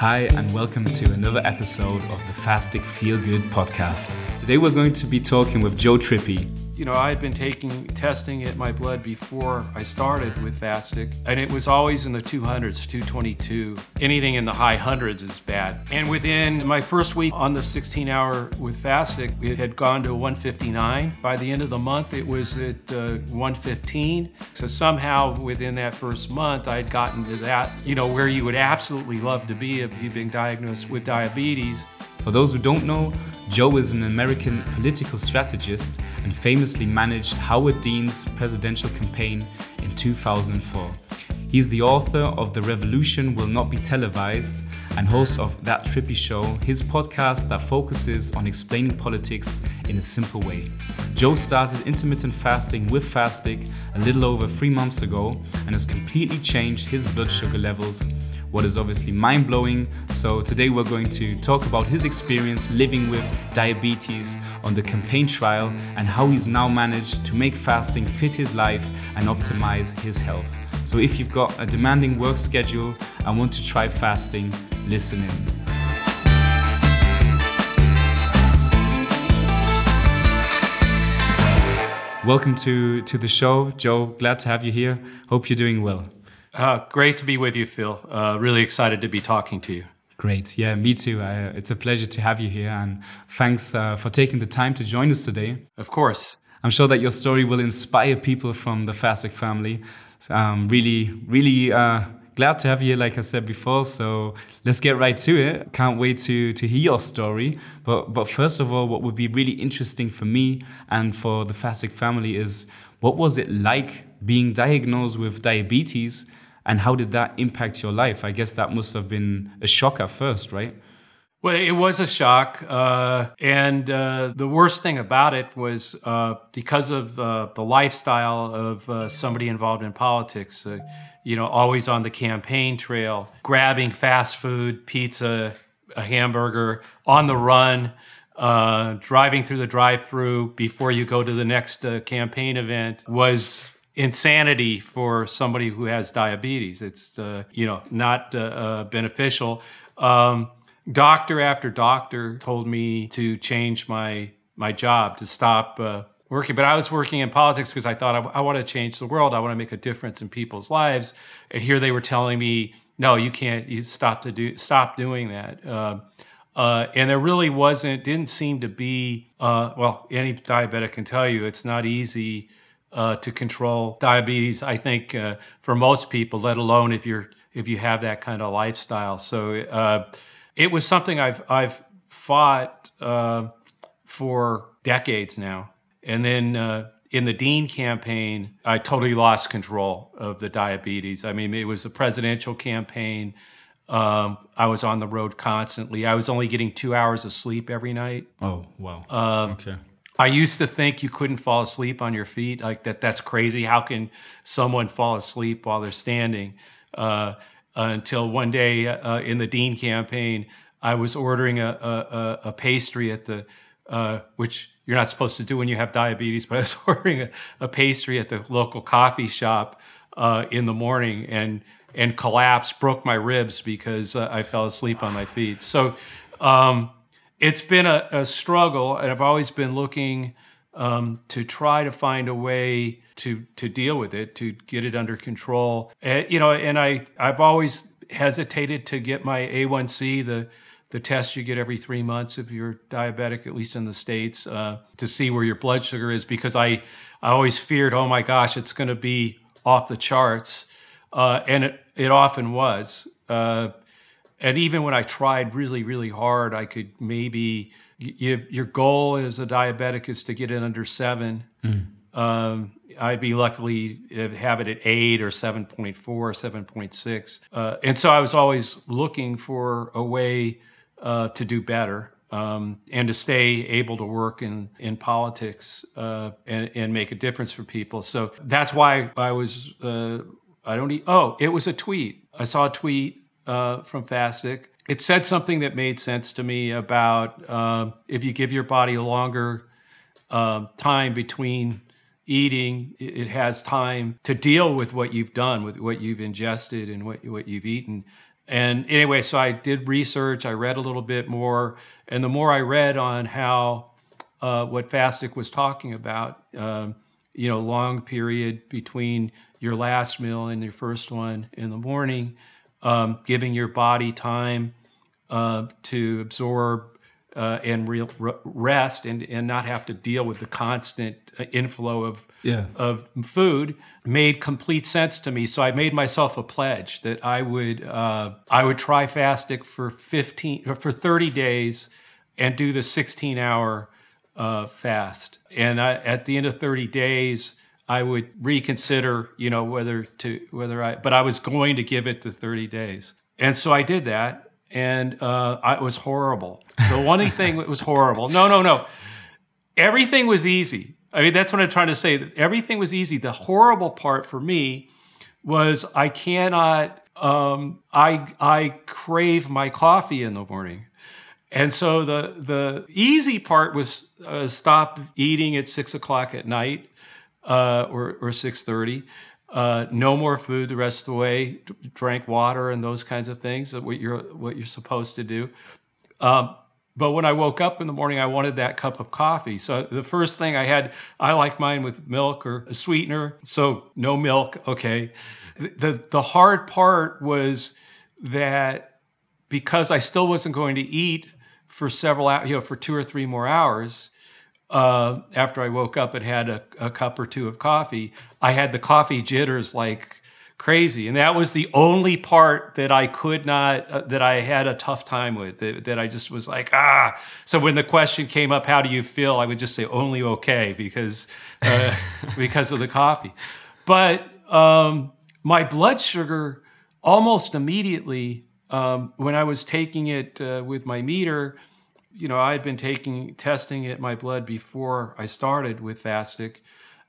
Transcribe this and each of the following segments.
Hi, and welcome to another episode of the Fastic Feel Good podcast. Today we're going to be talking with Joe Trippi, you know, I had been taking testing at my blood before I started with Fastic, and it was always in the 200s, 222. Anything in the high hundreds is bad. And within my first week on the 16 hour with Fastic, it had gone to 159. By the end of the month, it was at uh, 115. So somehow within that first month, I'd gotten to that, you know, where you would absolutely love to be if you've been diagnosed with diabetes. For those who don't know, Joe is an American political strategist and famously managed Howard Dean's presidential campaign in 2004. He's the author of The Revolution Will Not Be Televised and host of That Trippi Show, his podcast that focuses on explaining politics in a simple way. Joe started intermittent fasting with Fastic a little over three months ago and has completely changed his blood sugar levels what is obviously mind blowing. So, today we're going to talk about his experience living with diabetes on the campaign trial and how he's now managed to make fasting fit his life and optimize his health. So, if you've got a demanding work schedule and want to try fasting, listen in. Welcome to, to the show, Joe. Glad to have you here. Hope you're doing well. Uh, great to be with you, Phil. Uh, really excited to be talking to you. Great. Yeah, me too. Uh, it's a pleasure to have you here. And thanks uh, for taking the time to join us today. Of course. I'm sure that your story will inspire people from the Fastic family. Um, really, really uh, glad to have you here, like I said before. So let's get right to it. Can't wait to, to hear your story. But, but first of all, what would be really interesting for me and for the Fastic family is what was it like being diagnosed with diabetes and how did that impact your life? I guess that must have been a shock at first, right? Well, it was a shock. Uh, and uh, the worst thing about it was uh, because of uh, the lifestyle of uh, somebody involved in politics, uh, you know, always on the campaign trail, grabbing fast food, pizza, a hamburger, on the run, driving through the drive through before you go to the next campaign event was insanity for somebody who has diabetes. It's uh, you know not uh, uh, beneficial. Um, doctor after doctor told me to change my my job to stop uh, working. But I was working in politics because I thought I, I want to change the world. I want to make a difference in people's lives. And here they were telling me, no, you can't. You stop to do stop doing that. Uh, uh, and there really wasn't, didn't seem to be, uh, well, any diabetic can tell you it's not easy uh, to control diabetes. I think uh, for most people, let alone if you're if you have that kind of lifestyle. So uh, it was something I've I've fought uh, for decades now, and then. Uh, in the Dean campaign, I totally lost control of the diabetes. I mean, it was a presidential campaign. Um, I was on the road constantly. I was only getting two hours of sleep every night. Oh, wow. Um, okay. I used to think you couldn't fall asleep on your feet, like that. That's crazy. How can someone fall asleep while they're standing? Uh, until one day uh, in the Dean campaign, I was ordering a, a, a pastry at the, uh, which you're not supposed to do when you have diabetes, but I was ordering a, a pastry at the local coffee shop uh, in the morning and and collapsed, broke my ribs because uh, I fell asleep on my feet. So. Um, it's been a, a, struggle, and I've always been looking um, to try to find a way to to deal with it, to get it under control. Uh, you know, and I I've always hesitated to get my A1C, the the test you get every three months if you're diabetic, at least in the states, uh, to see where your blood sugar is, because I I always feared, oh my gosh, it's going to be off the charts, uh, and it it often was. Uh, and even when I tried really, really hard, I could maybe you, your goal as a diabetic is to get it under seven. Mm. Um, I'd be luckily have it at eight or seven point four, seven point six, uh, and so I was always looking for a way uh, to do better. Um, and to stay able to work in in politics uh, and, and make a difference for people. So that's why I was uh, I don't eat. Oh, it was a tweet. I saw a tweet uh, from Fastic. It said something that made sense to me about uh, if you give your body a longer uh, time between eating, it has time to deal with what you've done, with what you've ingested and what, what you've eaten. And anyway, so I did research, I read a little bit more, and the more I read on how uh, what Fastic was talking about, um, you know, long period between your last meal and your first one in the morning, um, giving your body time uh, to absorb uh, and re- rest and, and not have to deal with the constant uh, inflow of yeah. of food made complete sense to me. So I made myself a pledge that I would uh, I would try fasting for fifteen for thirty days and do the sixteen hour uh, fast. And I, at the end of thirty days. I would reconsider, you know, whether to whether I, but I was going to give it the 30 days, and so I did that, and uh, I, it was horrible. The one thing that was horrible. No, no, no. Everything was easy. I mean, that's what I'm trying to say. Everything was easy. The horrible part for me was I cannot. Um, I I crave my coffee in the morning, and so the the easy part was uh, stop eating at six o'clock at night uh, or or six thirty uh, no more food the rest of the way, drank water and those kinds of things, what you're, what you're supposed to do. Um, but when I woke up in the morning, I wanted that cup of coffee. So the first thing I had, I like mine with milk or a sweetener. So no milk, okay. The, the hard part was that because I still wasn't going to eat for several hours, you know, for two or three more hours, uh, after I woke up and had a, a, cup or two of coffee, I had the coffee jitters like crazy, and that was the only part that I could not uh, that I had a tough time with. That, that, I just was like ah. So when the question came up, how do you feel? I would just say only okay because uh, because of the coffee, but um, my blood sugar almost immediately um, when I was taking it uh, with my meter you know, I had been taking testing at my blood before I started with Fastic,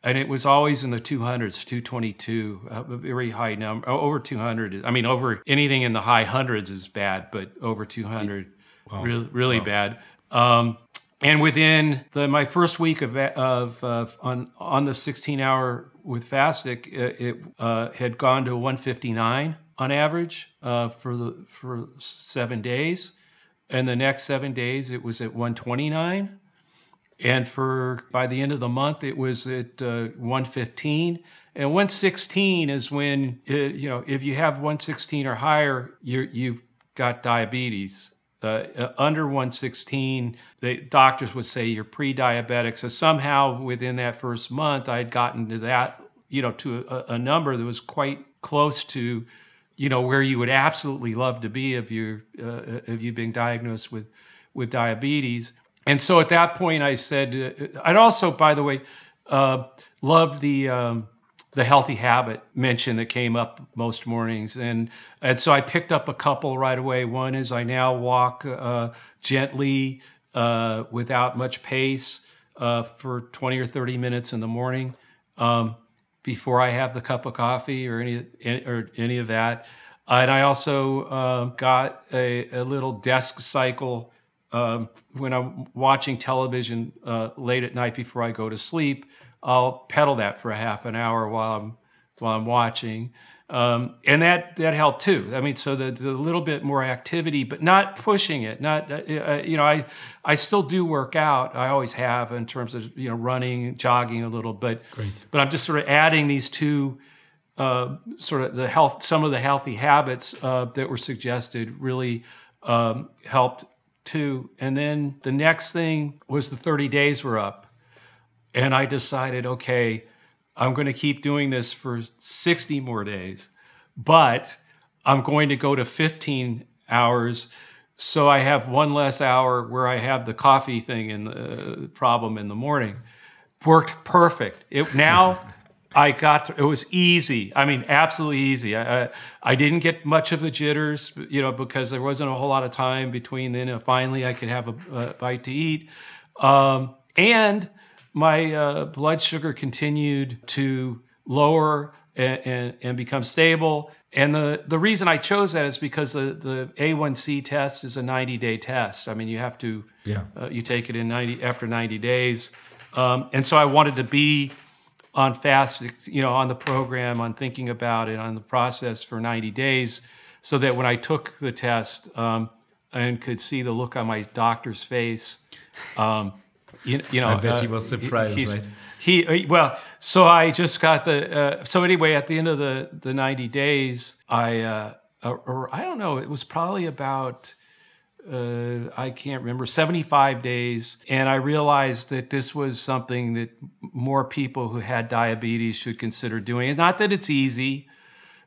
and it was always in the 200s, 222, a very high number, over 200. I mean, over anything in the high hundreds is bad, but over 200, wow. really, really wow. bad. Um, and within the, my first week of, of uh, on on the 16 hour with Fastic, it, it uh, had gone to 159 on average uh, for the for seven days and the next seven days it was at 129 and for by the end of the month it was at uh, 115 and 116 is when uh, you know if you have 116 or higher you you've got diabetes. Uh, uh under 116 the doctors would say you're pre-diabetic. So somehow within that first month i'd gotten to that you know to a, a number that was quite close to you know where you would absolutely love to be if you uh, if you've been diagnosed with with diabetes. And so at that point, I said, uh, I'd also, by the way, uh, the um, the healthy habit mention that came up most mornings, and and so I picked up a couple right away. One is I now walk uh, gently uh, without much pace uh, for 20 or 30 minutes in the morning. Um, before I have the cup of coffee or any, or any of that. Uh, and I also uh, got a, a, little desk cycle um, when I'm watching television uh, late at night before I go to sleep. I'll pedal that for a half an hour while I'm while I'm watching. Um, and that that helped too. I mean, so the, the little bit more activity, but not pushing it. Not uh, uh, you know, I I still do work out. I always have in terms of you know running, jogging a little, but Great. but I'm just sort of adding these two uh, sort of the health, some of the healthy habits uh, that were suggested really um, helped too. And then the next thing was the 30 days were up, and I decided, okay I'm going to keep doing this for 60 more days, but I'm going to go to 15 hours. So I have one less hour where I have the coffee thing and the problem in the morning. Worked perfect. It now I got to, it was easy. I mean, absolutely easy. I, I, I didn't get much of the jitters, you know, because there wasn't a whole lot of time between then and finally I could have a, a bite to eat. Um, and my uh, blood sugar continued to lower and, and, and, become stable. And the, the reason I chose that is because the, the A1C test is a 90 day test. I mean, you have to, yeah. Uh, you take it in 90, after 90 days. Um, and so I wanted to be on fast, you know, on the program, on thinking about it, on the process for 90 days. so that when I took the test um, and could see the look on my doctor's face, um, you, you know, I bet uh, he was surprised, right? He well, so I just got the uh, so anyway. At the end of the the ninety days, I uh, or I don't know, it was probably about uh, I can't remember, 75 days. And I realized that this was something that more people who had diabetes should consider doing. It's not that it's easy,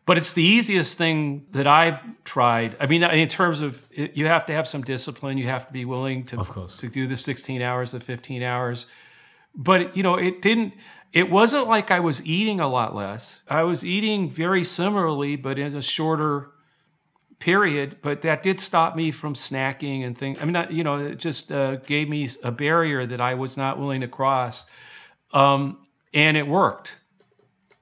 but it's the easiest thing that I've tried. I mean, in terms of you have to have some discipline, you have to be willing to, of course. to do the 16 hours, the 15 hours. But, you know, it didn't. It wasn't like I was eating a lot less. I was eating very similarly, but in a shorter period. But that did stop me from snacking and things. I mean, not, you know, it just uh, gave me a barrier that I was not willing to cross. Um, and it worked.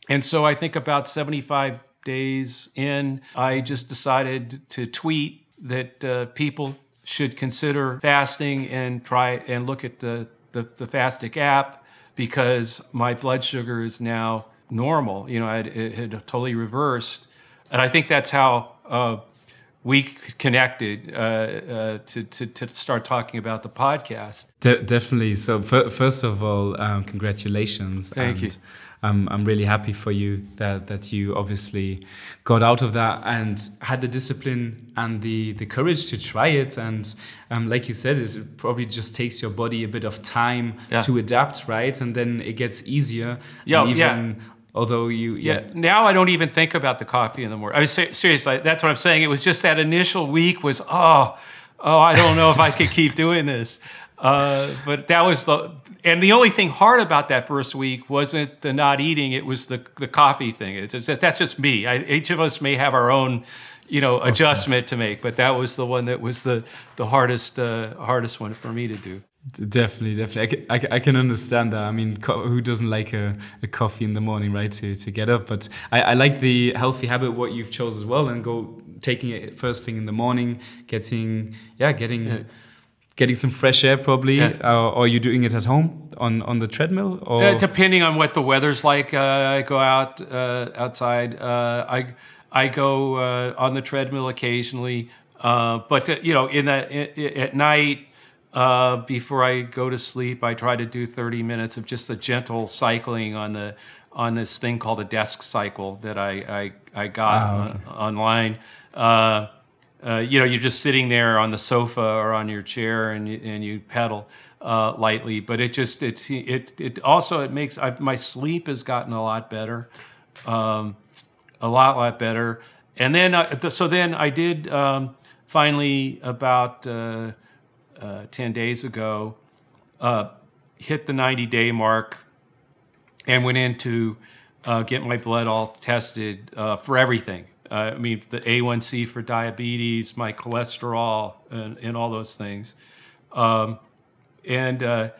And so I think about 75 days in, I just decided to tweet that uh, people should consider fasting and try and look at the, the, the Fastic app because my blood sugar is now normal. You know, it, it had totally reversed. And I think that's how uh, we connected uh, uh, to, to, to, start talking about the podcast. De definitely. So, first of all, um, congratulations. Thank and, you. I'm, I'm really happy for you that, that you obviously got out of that and had the discipline and the, the courage to try it. And um, like you said, it probably just takes your body a bit of time yeah. to adapt, right? And then it gets easier. Yeah, yeah although you yeah. yeah. now i don't even think about the coffee in the morning i mean seriously that's what i'm saying it was just that initial week was oh oh i don't know if i could keep doing this uh, but that was the and the only thing hard about that first week wasn't the not eating it was the the coffee thing it's just, that's just me I, each of us may have our own you know adjustment to make but that was the one that was the the hardest uh, hardest one for me to do Definitely, definitely. I can, I, can understand that. I mean, who doesn't like a, a coffee in the morning, right? To, to get up. But I, I like the healthy habit, what you've chose as well, and go taking it first thing in the morning, getting, yeah, getting. Yeah. Getting some fresh air, probably, yeah. uh, or are you doing it at home on, on the treadmill? Or uh, depending on what the weather's like, uh, I go out uh, outside. Uh, I I go uh, on the treadmill occasionally, but you know, in the at night, uh, before I go to sleep, I try to do 30 minutes of just a gentle cycling on the on this thing called a desk cycle that I I, I got wow, okay. on, online. Uh, you know, you're just sitting there on the sofa or on your chair and you, and you pedal uh, lightly, but it just it it it also it makes I, my sleep has gotten a lot better, um, a lot lot better. And then uh, so then I did um, finally about uh, uh, 10 days ago, uh, hit the 90 day mark, and went in to uh, get my blood all tested for everything. Uh, I mean, the A1C for diabetes, my cholesterol, and, and all those things. Um, and uh,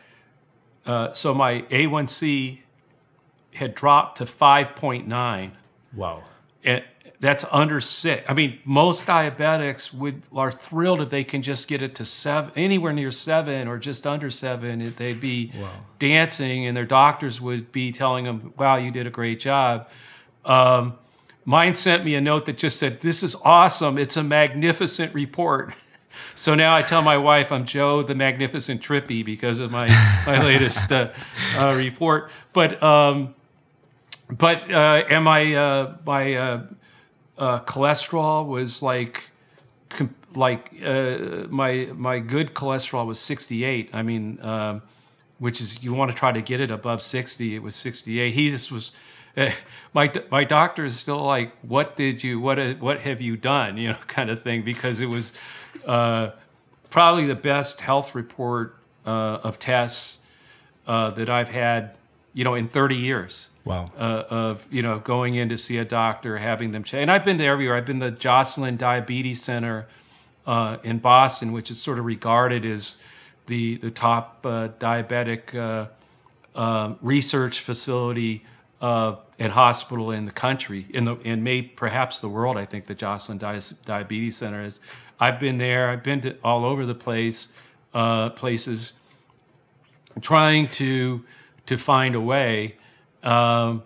so my A1C had dropped to 5.9. Wow. And, that's under six. I mean, most diabetics would are thrilled if they can just get it to seven, anywhere near seven or just under seven. They'd be wow. dancing, and their doctors would be telling them, "Wow, you did a great job." Um, mine sent me a note that just said, "This is awesome. It's a magnificent report." So now I tell my wife I'm Joe the Magnificent Trippi because of my my latest uh, uh, report. But um, but uh, am I uh, my uh, uh, cholesterol was like like uh, my my good cholesterol was 68. I mean, uh, which is you want to try to get it above 60. It was 68. He just was. Uh, my my doctor is still like, what did you what what have you done? You know, kind of thing because it was uh, probably the best health report uh, of tests that I've had, you know, in 30 years. Wow. Uh, of you know going in to see a doctor, having them check. And I've been to everywhere. I've been to the Joslin Diabetes Center uh, in Boston, which is sort of regarded as the the top uh, diabetic uh, um, research facility uh, and hospital in the country, in the in may perhaps the world. I think the Joslin Di- Diabetes Center is. I've been there. I've been to all over the place, uh, places, trying to to find a way um,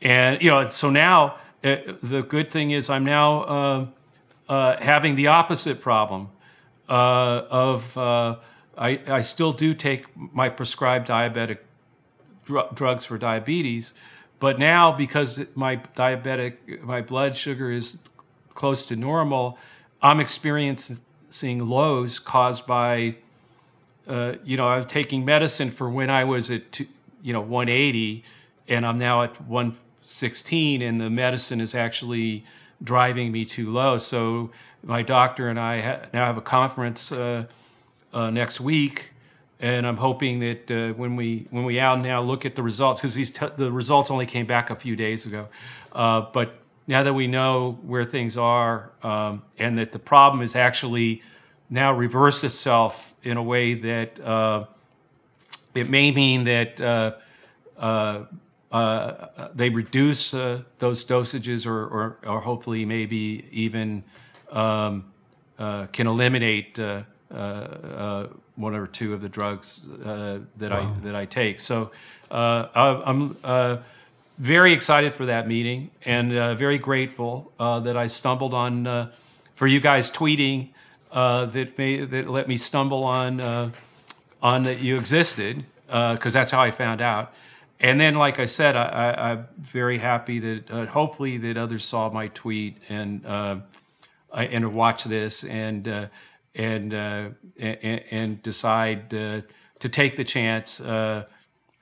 and you know, so now uh, the good thing is I'm now uh, uh, having the opposite problem uh, of I, I still do take my prescribed diabetic dr- drugs for diabetes, but now because my diabetic my blood sugar is close to normal, I'm experiencing lows caused by uh, you know I'm taking medicine for when I was at two, you know 180 and I'm now at 116 and the medicine is actually driving me too low. So my doctor and I ha- now have a conference uh, uh, next week, and I'm hoping that uh, when we when we out now look at the results because these t- the results only came back a few days ago, uh, but now that we know where things are um, and that the problem is actually now reversed itself in a way that uh, it may mean that uh, uh, uh, they reduce those dosages or, or, or, hopefully maybe even um, can eliminate one or two of the drugs uh, that, wow. I, that I take. So uh, I'm uh, very excited for that meeting and very grateful that I stumbled on, for you guys tweeting that, may, that let me stumble on, on that you existed because that's how I found out and then, like I said, I, am very happy that uh, hopefully that others saw my tweet and uh, and watch this and uh, and, uh, and, and decide uh, to take the chance. Uh,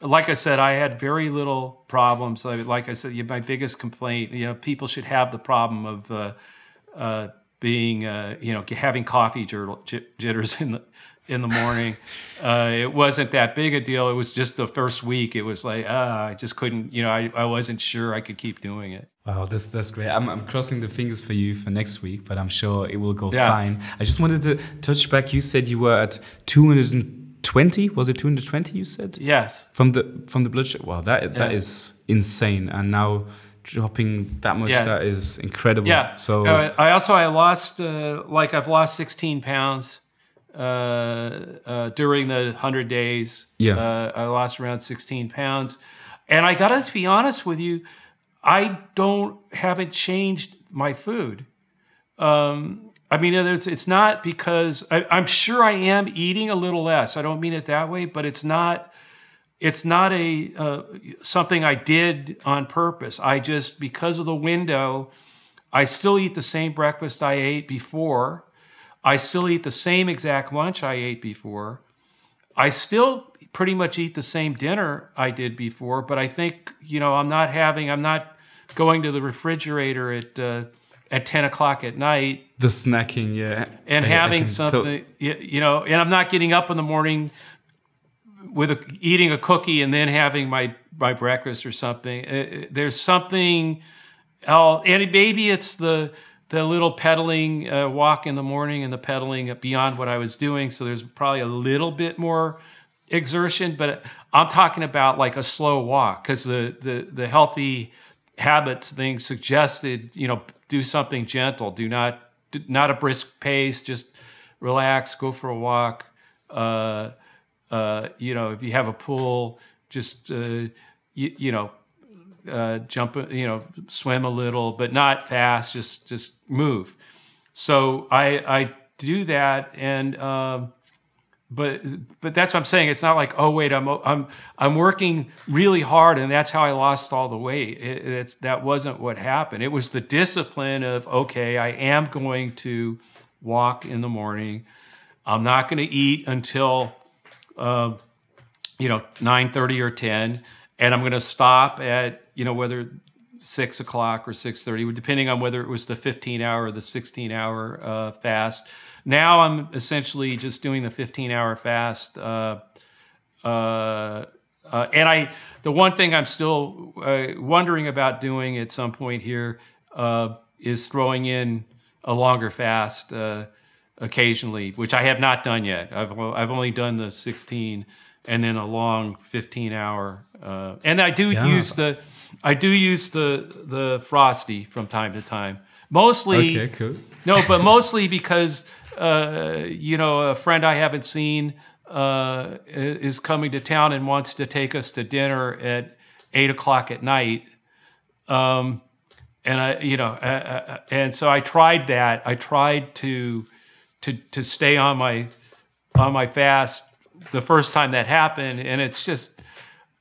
like I said, I had very little problems. Like I said, my biggest complaint, you know, people should have the problem of being, you know, having coffee jitters in the in the morning. Uh, it wasn't that big a deal. It was just the first week. It was like, ah, I just couldn't, you know, I, I wasn't sure I could keep doing it. Wow, that's that's great. I'm, I'm crossing the fingers for you for next week, but I'm sure it will go yeah. fine. I just wanted to touch back. You said you were at 220. Was it 220? You said yes. From the from the blood sugar. Wow, that yeah. that is insane. And now dropping that much, yeah. that is incredible. Yeah. So uh, I also I lost uh, like I've lost 16 pounds uh, uh, during the 100 days. Yeah. Uh, I lost around 16 pounds. And I got to be honest with you, I don't, haven't changed my food. Um, I mean, it's, it's not because I, I'm sure I am eating a little less. I don't mean it that way, but it's not it's not a uh, something I did on purpose. I just because of the window, I still eat the same breakfast I ate before. I still eat the same exact lunch I ate before. I still pretty much eat the same dinner I did before, but I think, you know, I'm not having, I'm not going to the refrigerator at, uh, at 10 o'clock at night. The snacking, yeah. And I, having I something, you know, and I'm not getting up in the morning with a, eating a cookie and then having my, my breakfast or something. Uh, there's something else, and maybe it's the, the little pedaling uh, walk in the morning and the pedaling beyond what I was doing. So there's probably a little bit more exertion, but I'm talking about like a slow walk because the, the the healthy habits thing suggested you know do something gentle, do not do not a brisk pace, just relax, go for a walk. Uh, uh, you know, if you have a pool, just uh, you, you know uh, jump, you know, swim a little, but not fast. Just just move. So I I do that, and um, but but that's what I'm saying. It's not like oh wait, I'm I'm I'm working really hard, and that's how I lost all the weight. It, it's that wasn't what happened. It was the discipline of okay, I am going to walk in the morning. I'm not going to eat until. Uh, you know, 9:30 or 10, and I'm going to stop at you know whether six o'clock or six thirty, depending on whether it was the 15 hour or the 16 hour uh, fast. Now I'm essentially just doing the 15 hour fast. Uh, uh, uh, and I, the one thing I'm still uh, wondering about doing at some point here uh, is throwing in a longer fast occasionally, which I have not done yet. I've I've only done the 16 and then a long 15 hour. and I do yeah. use the I do use the the frosty from time to time. Mostly, okay, cool. no, but mostly because uh, you know a friend I haven't seen uh, is coming to town and wants to take us to dinner at eight o'clock at night. Um, and I, you know, uh, uh, and so I tried that. I tried to to to stay on my on my fast the first time that happened, and it's just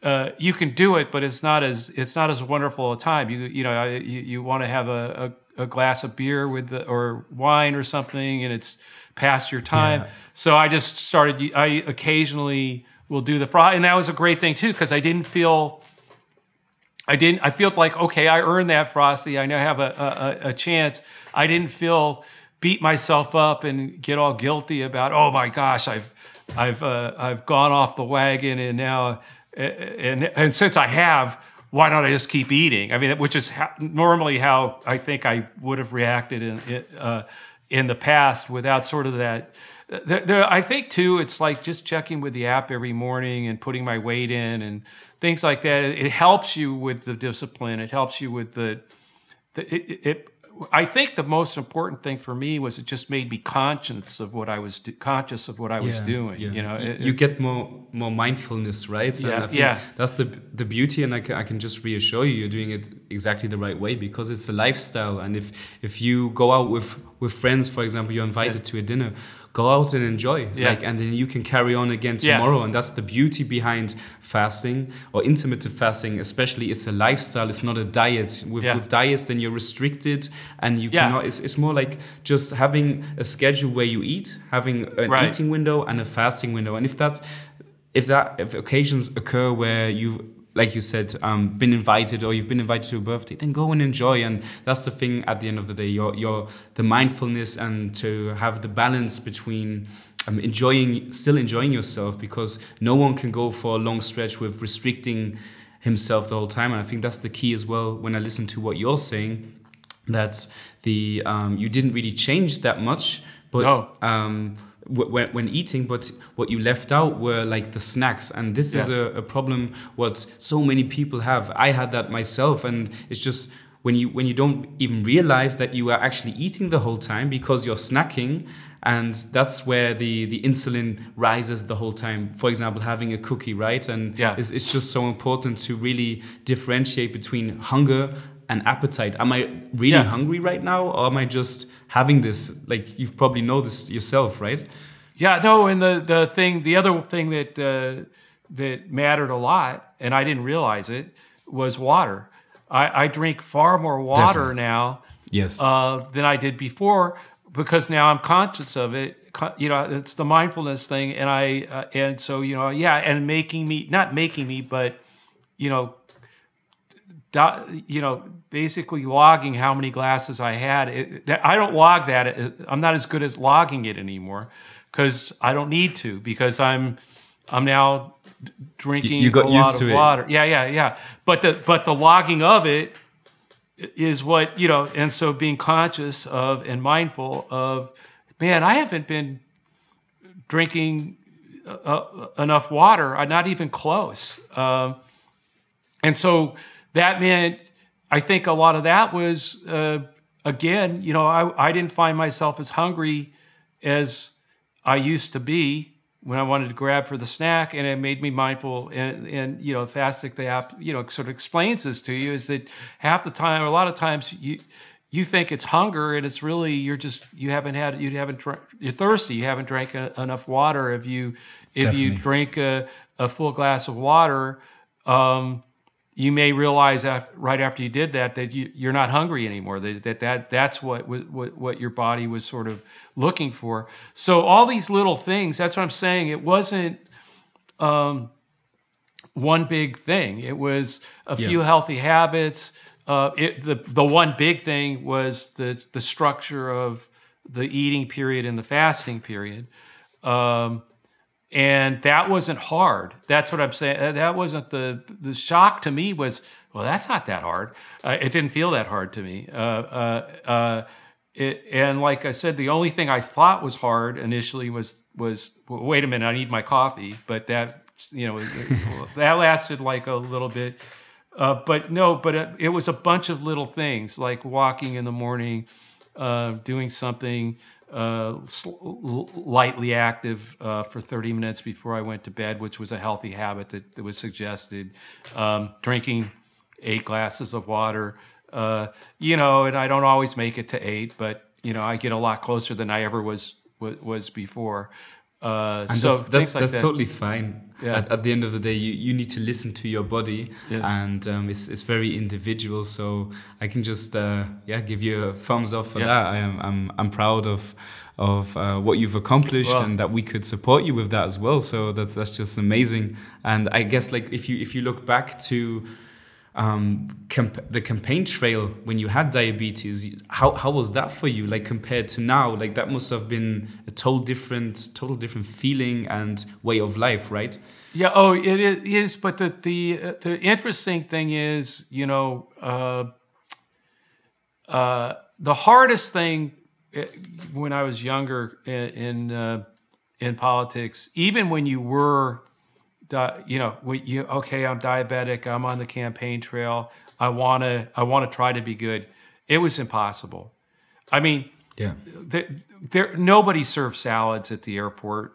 uh, you can do it, but it's not as it's not as wonderful a time. You you know you, you want to have a, a, a, glass of beer with the, or wine or something, and it's past your time. Yeah. So I just started. I occasionally will do the fry, and that was a great thing too because I didn't feel. I didn't. I felt like okay, I earned that frosty. I now have a, a, a chance. I didn't feel beat myself up and get all guilty about. Oh my gosh, I've I've uh, I've gone off the wagon and now and and since I have, why don't I just keep eating? I mean, which is normally how I think I would have reacted in uh, in the past without sort of that. There, there, I think too, it's like just checking with the app every morning and putting my weight in and things like that. It helps you with the discipline. It helps you with the, the it, it I think the most important thing for me was it just made me conscious of what I was do- conscious of what I was doing. Yeah. You know, it, you get more more mindfulness, right? Yeah, and I think yeah. That's the the beauty, and I can, I can just reassure you, you're doing it exactly the right way because it's a lifestyle. And if if you go out with with friends, for example, you're invited yeah. to a dinner go out and enjoy yeah. like and then you can carry on again tomorrow yeah. and that's the beauty behind fasting or intermittent fasting especially it's a lifestyle it's not a diet with, yeah. with diets then you're restricted and you cannot it's, it's more like just having a schedule where you eat having an right. eating window and a fasting window and if that if that if occasions occur where you like you said, um, been invited or you've been invited to a birthday, then go and enjoy. And that's the thing at the end of the day, your your the mindfulness and to have the balance between um, enjoying, still enjoying yourself, because no one can go for a long stretch with restricting himself the whole time. And I think that's the key as well. When I listen to what you're saying, that the um, you didn't really change that much, but. No. Um, when, when eating but what you left out were like the snacks and this yeah. is a, a problem what so many people have i had that myself and it's just when you when you don't even realize that you are actually eating the whole time because you're snacking and that's where the the insulin rises the whole time for example having a cookie right and yeah. it's, it's just so important to really differentiate between hunger and appetite. Am i really yeah. hungry right now or am i just having this? Like you probably know this yourself right? Yeah no and the the thing the other thing that uh, that mattered a lot and i didn't realize it was water. I, I drink far more water Definitely. now yes. uh, than i did before because now i'm conscious of it. You know it's the mindfulness thing and i uh, and so you know yeah and making me not making me but you know you know, basically logging how many glasses I had. It, I don't log that. I'm not as good as logging it anymore because I don't need to because I'm I'm now drinking you got a used lot of water. It. Yeah, yeah, yeah. But the but the logging of it is what you know, and so being conscious of and mindful of, man, I haven't been drinking uh, uh enough water. I'm not even close. Um, and so that meant I think a lot of that was uh, again, you know, I, I didn't find myself as hungry as I used to be when I wanted to grab for the snack, and it made me mindful. And, and you know, Fastic the app, you know, sort of explains this to you is that half the time, a lot of times, you you think it's hunger, and it's really you're just you haven't had you haven't you're thirsty, you haven't drank a, enough water. If you if Definitely. you drink a, a full glass of water, um, you may realize after, right after you did that that you, are not hungry anymore. That, that that that's what, what what your body was sort of looking for. So all these little things. That's what I'm saying. It wasn't um, one big thing. It was a yeah. few healthy habits. Uh, it, the the one big thing was the the structure of the eating period and the fasting period. Um, and that wasn't hard. That's what I'm saying. Uh, that wasn't the the shock to me was well, that's not that hard. Uh, it didn't feel that hard to me. Uh, uh, uh, it, and like I said, the only thing I thought was hard initially was was well, wait a minute, I need my coffee. But that you know that lasted like a little bit. Uh, but no, but it, it, was a bunch of little things like walking in the morning, doing something uh, lightly active uh, for 30 minutes before I went to bed, which was a healthy habit that, that was suggested. Um, drinking eight glasses of water, Uh, you know, and I don't always make it to eight, but you know, I get a lot closer than I ever was was, was before. Uh, And so that's that's, like that's that. totally fine. Yeah. At, at the end of the day, you, you need to listen to your body, Yeah. and um, it's it's very individual. So I can just uh, yeah give you a thumbs up for Yeah. that. I am I'm I'm proud of of uh, what you've accomplished Well- and that we could support you with that as well. So that's that's just amazing. And I guess like if you if you look back to um, camp- the campaign trail when you had diabetes, how, how was that for you? Like compared to now, like that must have been a total different, total different feeling and way of life, right? Yeah. Oh, it is. But the the the interesting thing is, you know, uh, uh, the hardest thing uh, when I was younger in in, uh, in politics, even when you were, you know, you okay, I'm diabetic, I'm on the campaign trail, I wanna I wanna try to be good. It was impossible. I mean, Yeah. there, there nobody served salads at the airport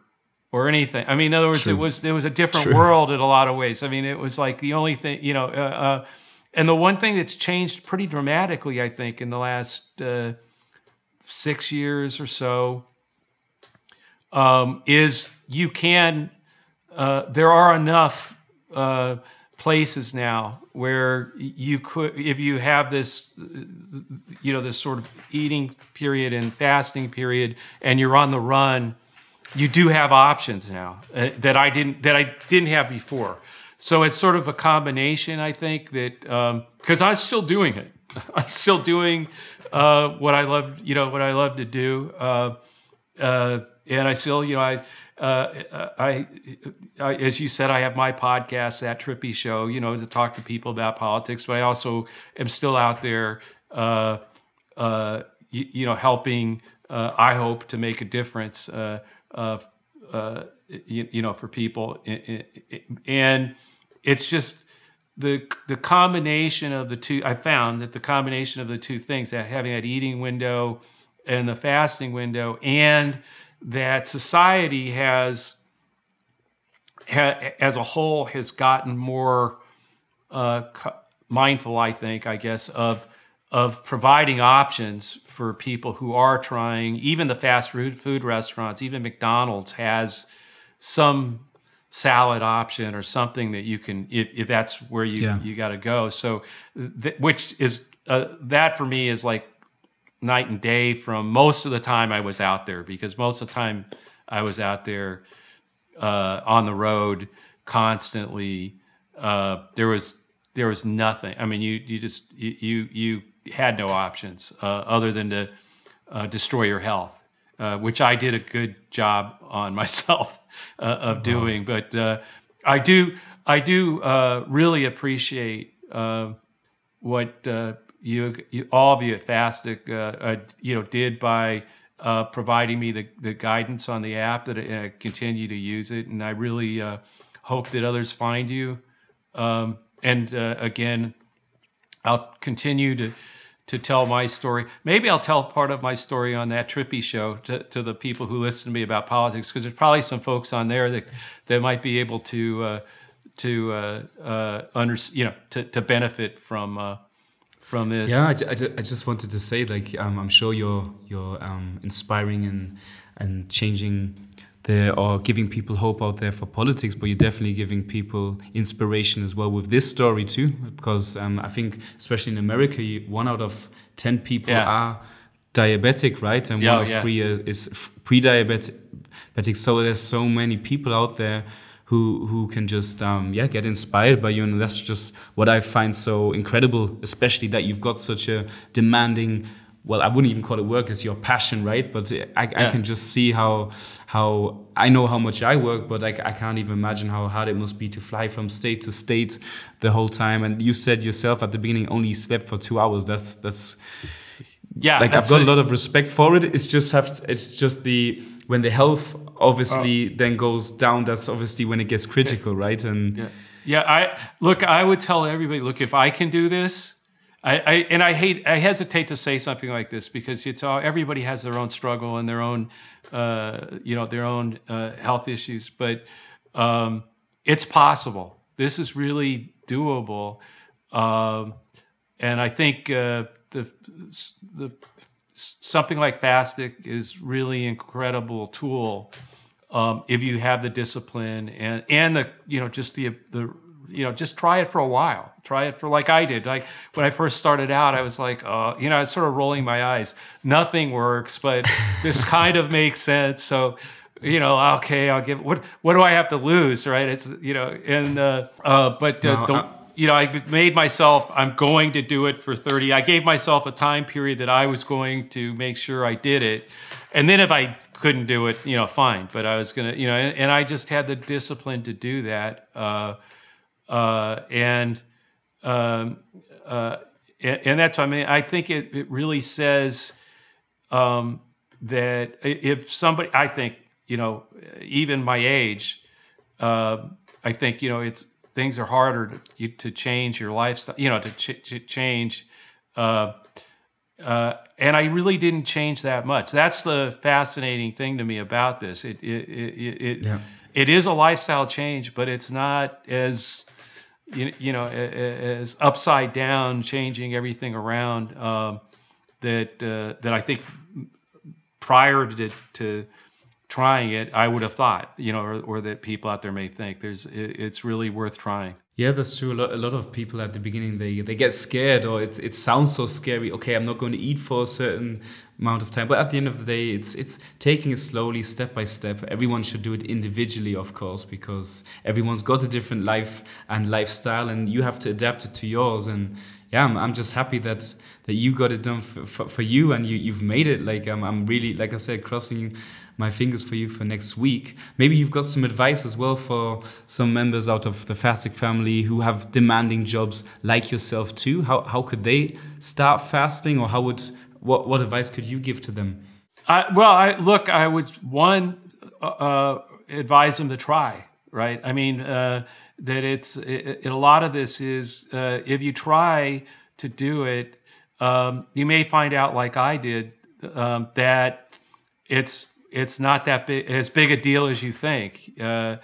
or anything. I mean, in other words, True. it was it was a different True. world in a lot of ways. I mean, it was like the only thing, you know. Uh, uh, and the one thing that's changed pretty dramatically, I think, in the last uh, six years or so, um, is you can. Uh, there are enough uh, places now where you could, if you have this, you know, this sort of eating period and fasting period, and you're on the run, you do have options now uh, that I didn't that I didn't have before. So it's sort of a combination, I think, that because I'm still doing it. I'm still doing uh, what I love, you know, what I love to do, uh, and I still, you know, I, uh, I, I, as you said, I have my podcast, that Trippi Show, you know, to talk to people about politics. But I also am still out there, uh, uh, you, you know, helping. Uh, I hope to make a difference, uh, you, you know, for people, and it's just the the combination of the two. I found that the combination of the two things, that having that eating window and the fasting window, and that society has, ha, as a whole, has gotten more uh, mindful. I think, I guess, of of providing options for people who are trying. Even the fast food food restaurants, even McDonald's has some salad option or something that you can if, if that's where you Yeah. you got to go so th- which is uh, that for me is like night and day from most of the time I was out there because most of the time I was out there uh, on the road constantly. Uh, there was there was nothing. I mean you you just you you, you had no options uh, other than to uh, destroy your health uh, which I did a good job on myself uh, of doing. But uh, I do, I do uh, really appreciate uh, what uh, you, you, all of you at Fastic, uh, uh, you know, did by uh, providing me the, the guidance on the app that I, I continue to use it, and I really uh, hope that others find you. Um, and again, I'll continue to to tell my story. Maybe I'll tell part of my story on that Trippi show to, to the people who listen to me about politics, because there's probably some folks on there that that might be able to uh, to uh, uh, under, you know to, to benefit from from this. Yeah, I, I, I just wanted to say, like, um, I'm sure you're you're um, inspiring and and changing the or giving people hope out there for politics, but you're definitely giving people inspiration as well with this story too, because um, I think especially in America, you, one out of ten people Yeah. are diabetic, right, and Yeah, one of yeah. three uh, is pre-diabetic. So there's so many people out there who who can just um, yeah get inspired by you, and that's just what I find so incredible, especially that you've got such a demanding. Well, I wouldn't even call it work; it's your passion, right? But I, I Yeah. can just see how how I know how much I work, but I, I can't even imagine how hard it must be to fly from state to state the whole time. And you said yourself at the beginning only slept for two hours. That's that's yeah. like I've got a lot of respect for it. It's just have it's just the when the health obviously Oh. then goes down. That's obviously when it gets critical, right? And Yeah. Yeah, I look. I would tell everybody, look, if I can do this, I, I and I hate, I hesitate to say something like this because it's all everybody has their own struggle and their own, uh, you know, their own uh, health issues. But um, it's possible. This is really doable, um, and I think uh, the the something like Fastic is really incredible tool um, if you have the discipline and and the you know just the the you know just try it for a while. Try it for like i did. Like when i first started out i was like uh, you know i was sort of rolling my eyes. Nothing works but this kind of makes sense. So you know okay i'll give what what do i have to lose right? It's you know and uh, uh but uh, no, you know, I made myself, I'm going to do it for 30. I gave myself a time period that I was going to make sure I did it. And then if I couldn't do it, you know, fine. But I was going to, you know, and, and, I just had the discipline to do that. Uh, uh, and, um, uh, and, and, that's, I mean, I think it, it really says um, that if somebody, I think, you know, even my age, uh, I think, you know, it's, things are harder to, to change your lifestyle, you know, to, ch- to change. Uh, uh, and I really didn't change that much. That's the fascinating thing to me about this. It it it it, yeah. it is a lifestyle change, but it's not as you, you know as upside down, changing everything around um, that uh, that I think prior to to trying it, I would have thought, you know, or, or that people out there may think there's it, it's really worth trying. Yeah, that's true. A lot, a lot of people at the beginning they they get scared or it it sounds so scary. Okay, I'm not going to eat for a certain amount of time, but at the end of the day, it's it's taking it slowly, step by step. Everyone should do it individually, of course, because everyone's got a different life and lifestyle, and you have to adapt it to yours. And yeah, I'm, I'm just happy that that you got it done for, for, for you and you you've made it. Like I'm I'm really like I said, crossing my fingers for you for next week. Maybe you've got some advice as well for some members out of the fasting family who have demanding jobs like yourself too. How how could they start fasting, or how would what what advice could you give to them? I, well, I look. I would one uh, uh advise them to try. Right. I mean uh, that it's it, it, a lot of this is uh, if you try to do it, um, you may find out like I did um, that it's it's not that big, as big a deal as you think. Uh,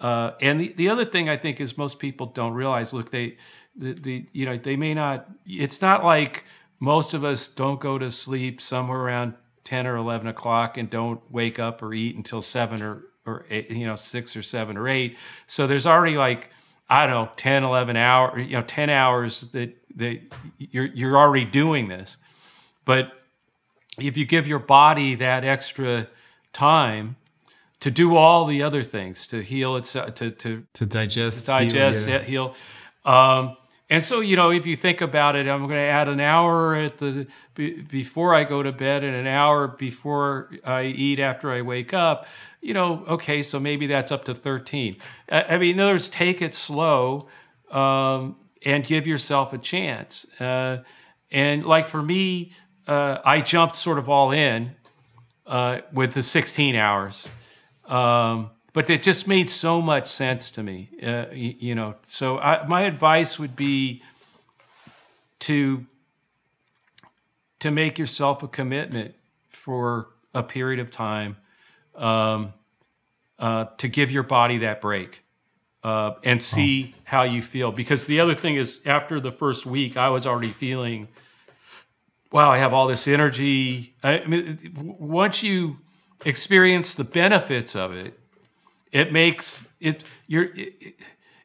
uh, and the, the other thing I think is most people don't realize. Look, they the, the you know they may not. It's not like most of us don't go to sleep somewhere around ten or eleven o'clock and don't wake up or eat until seven or or eight, you know six or seven or eight. So there's already like I don't know 10, 11 hours, you know, 10 hours that, that you're, you're already doing this. But if you give your body that extra time to do all the other things to heal itself to to to digest to digest heal, yeah. heal. Um, and so you know if you think about it i'm going to add an hour at the before i go to bed and an hour before i eat after i wake up you know okay so maybe that's up to 13 i mean in other words take it slow um, and give yourself a chance uh, and like for me uh, i jumped sort of all in uh, with the 16 hours. Um, but it just made so much sense to me, uh, you, you, know. So I, my advice would be to to make yourself a commitment for a period of time um, uh, to give your body that break uh, and see how you feel. Because the other thing is, after the first week, I was already feeling wow, I have all this energy. I, mean, once you experience the benefits of it, it makes it you're. It,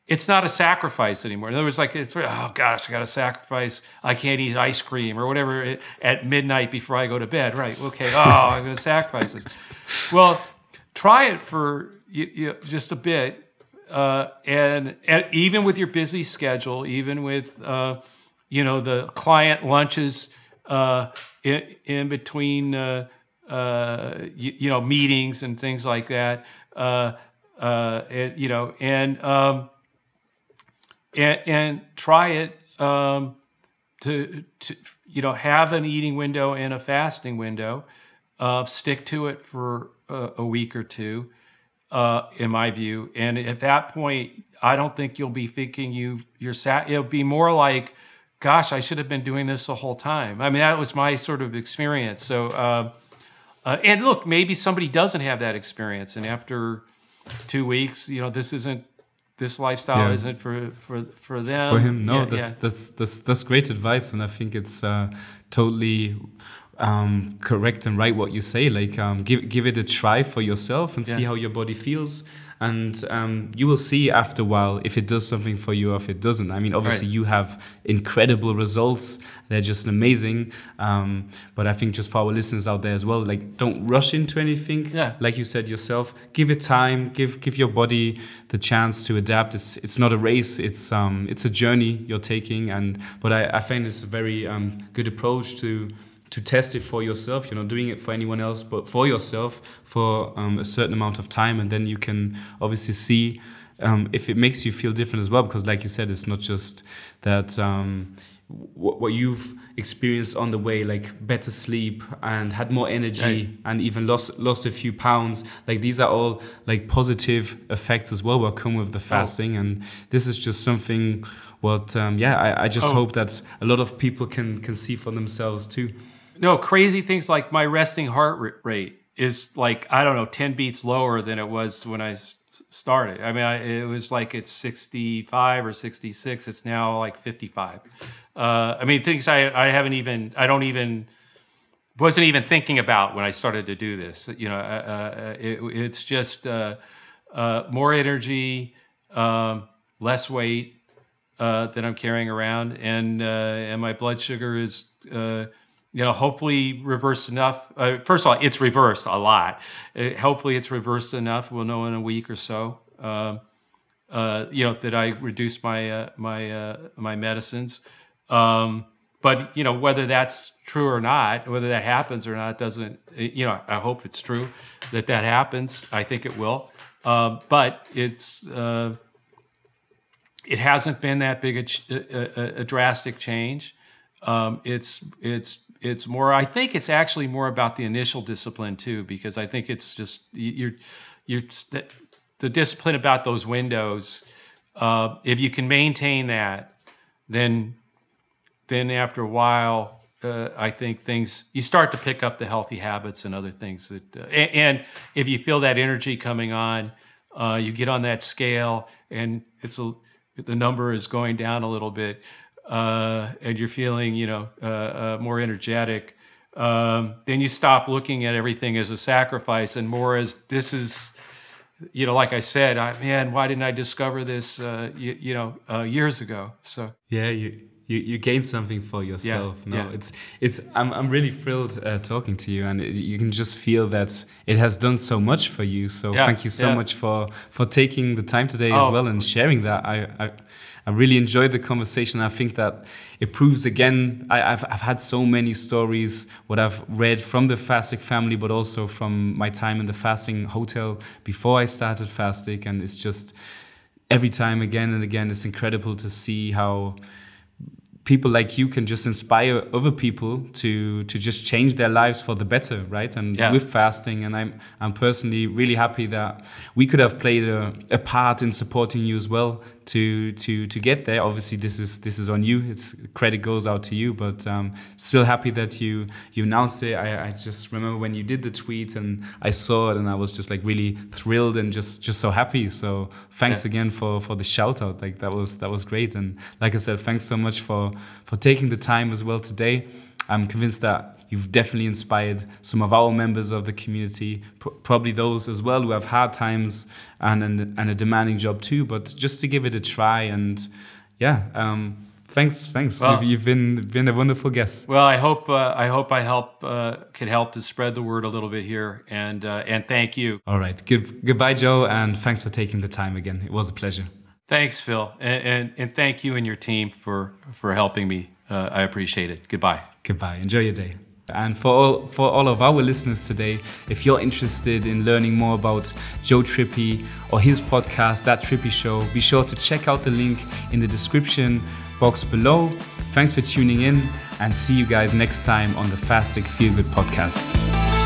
it's not a sacrifice anymore. In other words, like it's oh gosh, I got to sacrifice. I can't eat ice cream or whatever at midnight before I go to bed. Right? Okay. Oh, I'm going to sacrifice this. Well, try it for you, you, just a bit, uh, and, and, even with your busy schedule, even with uh, you know the client lunches uh, in, in, between uh, uh, you, you, know meetings and things like that. Uh, and, you know, and, um, and and try it um, to to you know have an eating window and a fasting window. stick to it for a, a week or two. Uh, in my view. And at that point, I don't think you'll be thinking you you're sat. It'll be more like gosh, I should have been doing this the whole time. I mean, that was my sort of experience. So, uh, uh, and look, maybe somebody doesn't have that experience, and after two weeks, you know, this isn't this lifestyle yeah. isn't for for for them. For him, no, yeah, that's, yeah. that's that's that's great advice, and I think it's uh, totally um, correct and right what you say. Like um, give give it a try for yourself and see how your body feels and um, you will see after a while if it does something for you or if it doesn't. I mean, obviously right. you have incredible results; they're just amazing. Um, but I think just for our listeners out there as well, like don't rush into anything. Yeah. Like you said yourself, give it time. Give give your body the chance to adapt. It's it's not a race. It's um it's a journey you're taking. And but I, I find it's a very um, good approach to to test it for yourself. You're not doing it for anyone else, but for yourself for um, a certain amount of time, and then you can obviously see um, if it makes you feel different as well. Because, like you said, it's not just that um, what you've experienced on the way, like better sleep and had more energy, right. and even lost lost a few pounds. Like these are all like positive effects as well that come with the fasting, oh. and this is just something. What um, yeah, I, I just oh. hope that a lot of people can can see for themselves too. No, crazy things like my resting heart rate is like I don't know, ten beats lower than it was when I started. I mean, I, it was like it's sixty-five or sixty-six. It's now like fifty-five. Uh, I mean, things I I haven't even I don't even wasn't even thinking about when I started to do this. You know, uh, uh, it, it's just uh, uh, more energy, um, less weight uh, that I'm carrying around, and and my blood sugar is you know, hopefully reversed enough. Uh, first of all, it's reversed a lot. Uh, hopefully, it's reversed enough. We'll know in a week or so. Um, uh, you know that I reduced my uh, my uh, my medicines. Um, but you know whether that's true or not, whether that happens or not, doesn't. You know, I hope it's true that that happens. I think it will. Um, but it's uh, it hasn't been that big a, a, a drastic change. Um, it's it's it's more i think it's actually more about the initial discipline too because i think it's just you're you're the discipline about those windows uh, if you can maintain that then then after a while uh, i think things you start to pick up the healthy habits and other things that uh, and, and, if you feel that energy coming on uh, you get on that scale and it's a the number is going down a little bit uh, and you're feeling, you know, uh, uh, more energetic, um, then you stop looking at everything as a sacrifice and more as this is, you know, like I said, I, man, why didn't I discover this, uh, you, you, know, uh, years ago? So yeah, you. You, you gain something for yourself. Yeah, no, yeah. it's it's. I'm I'm really thrilled uh, talking to you, and it, you can just feel that it has done so much for you. So yeah, thank you so much for for taking the time today oh, as well and sharing that. I, I I really enjoyed the conversation. I think that it proves again, I, have I've had so many stories, what I've read from the fastic family, but also from my time in the fasting hotel before I started fasting. And it's just every time again and again, it's incredible to see how people like you can just inspire other people to to just change their lives for the better right and yeah. with fasting and i'm i'm personally really happy that we could have played a, a part in supporting you as well to to to get there. Obviously, this is this is on you. It's credit goes out to you, but um, still happy that you you announced it. I, I just remember when you did the tweet and I saw it, and I was just like really thrilled and just just so happy. So thanks yeah. again for for the shout out. Like that was that was great. And like I said, thanks so much for for taking the time as well today. I'm convinced that you've definitely inspired some of our members of the community, pr probably those as well who have hard times and, and, and a demanding job too, but just to give it a try and yeah. Um, thanks, thanks. Well, you've, you've, been been a wonderful guest. Well, I hope uh, I hope I help uh, can help to spread the word a little bit here, and uh, and thank you. All right, good goodbye, Joe, and thanks for taking the time again. It was a pleasure. Thanks, Phil, and and, and thank you and your team for for helping me. Uh, I appreciate it. Goodbye. Goodbye. Enjoy your day. And for all, for all of our listeners today, if you're interested in learning more about Joe Trippi or his podcast, That Trippi Show, be sure to check out the link in the description box below. Thanks for tuning in and see you guys next time on the Fastic Feel Good podcast.